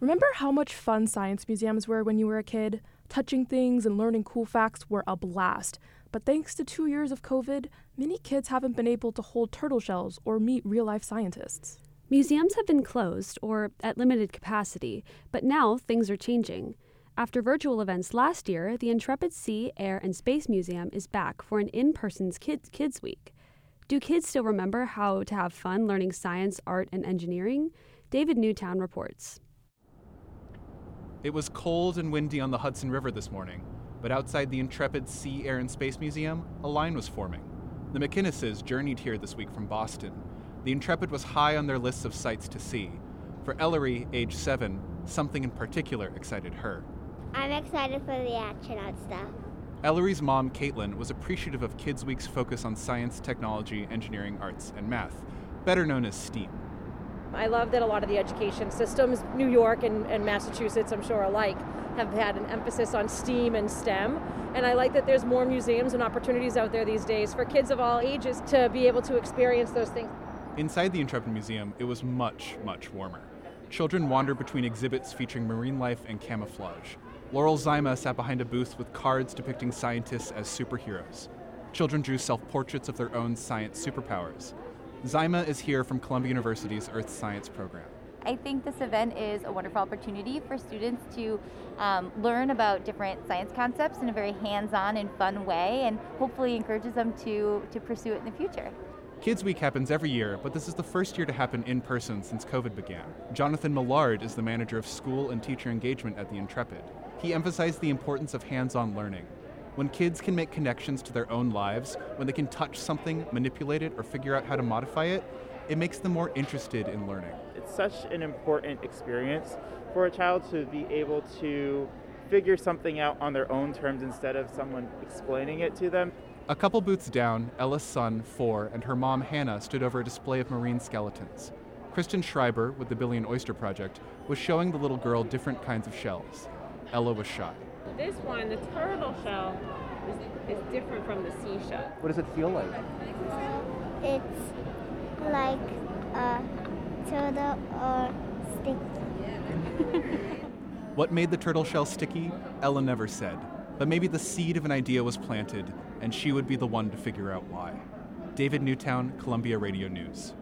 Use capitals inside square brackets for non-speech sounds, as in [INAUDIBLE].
Remember how much fun science museums were when you were a kid? Touching things and learning cool facts were a blast. But thanks to two years of COVID, many kids haven't been able to hold turtle shells or meet real life scientists. Museums have been closed or at limited capacity, but now things are changing. After virtual events last year, the Intrepid Sea, Air, and Space Museum is back for an in person kids, kids Week. Do kids still remember how to have fun learning science, art, and engineering? David Newtown reports. It was cold and windy on the Hudson River this morning, but outside the Intrepid Sea, Air, and Space Museum, a line was forming. The McInneses journeyed here this week from Boston. The Intrepid was high on their lists of sights to see. For Ellery, age seven, something in particular excited her. I'm excited for the astronaut stuff. Ellery's mom, Caitlin, was appreciative of Kids Week's focus on science, technology, engineering, arts, and math, better known as STEAM. I love that a lot of the education systems, New York and, and Massachusetts, I'm sure alike, have had an emphasis on STEAM and STEM. And I like that there's more museums and opportunities out there these days for kids of all ages to be able to experience those things. Inside the Intrepid Museum, it was much, much warmer. Children wandered between exhibits featuring marine life and camouflage. Laurel Zima sat behind a booth with cards depicting scientists as superheroes. Children drew self portraits of their own science superpowers. Zyma is here from Columbia University's Earth Science program. I think this event is a wonderful opportunity for students to um, learn about different science concepts in a very hands on and fun way, and hopefully encourages them to, to pursue it in the future. Kids Week happens every year, but this is the first year to happen in person since COVID began. Jonathan Millard is the manager of school and teacher engagement at the Intrepid. He emphasized the importance of hands on learning. When kids can make connections to their own lives, when they can touch something, manipulate it, or figure out how to modify it, it makes them more interested in learning. It's such an important experience for a child to be able to figure something out on their own terms instead of someone explaining it to them. A couple booths down, Ella's son, four, and her mom, Hannah, stood over a display of marine skeletons. Kristen Schreiber, with the Billion Oyster Project, was showing the little girl different kinds of shells. Ella was shy. This one, the turtle shell, is, is different from the seashell. What does it feel like? It's like a turtle or sticky. [LAUGHS] What made the turtle shell sticky? Ella never said. But maybe the seed of an idea was planted, and she would be the one to figure out why. David Newtown, Columbia Radio News.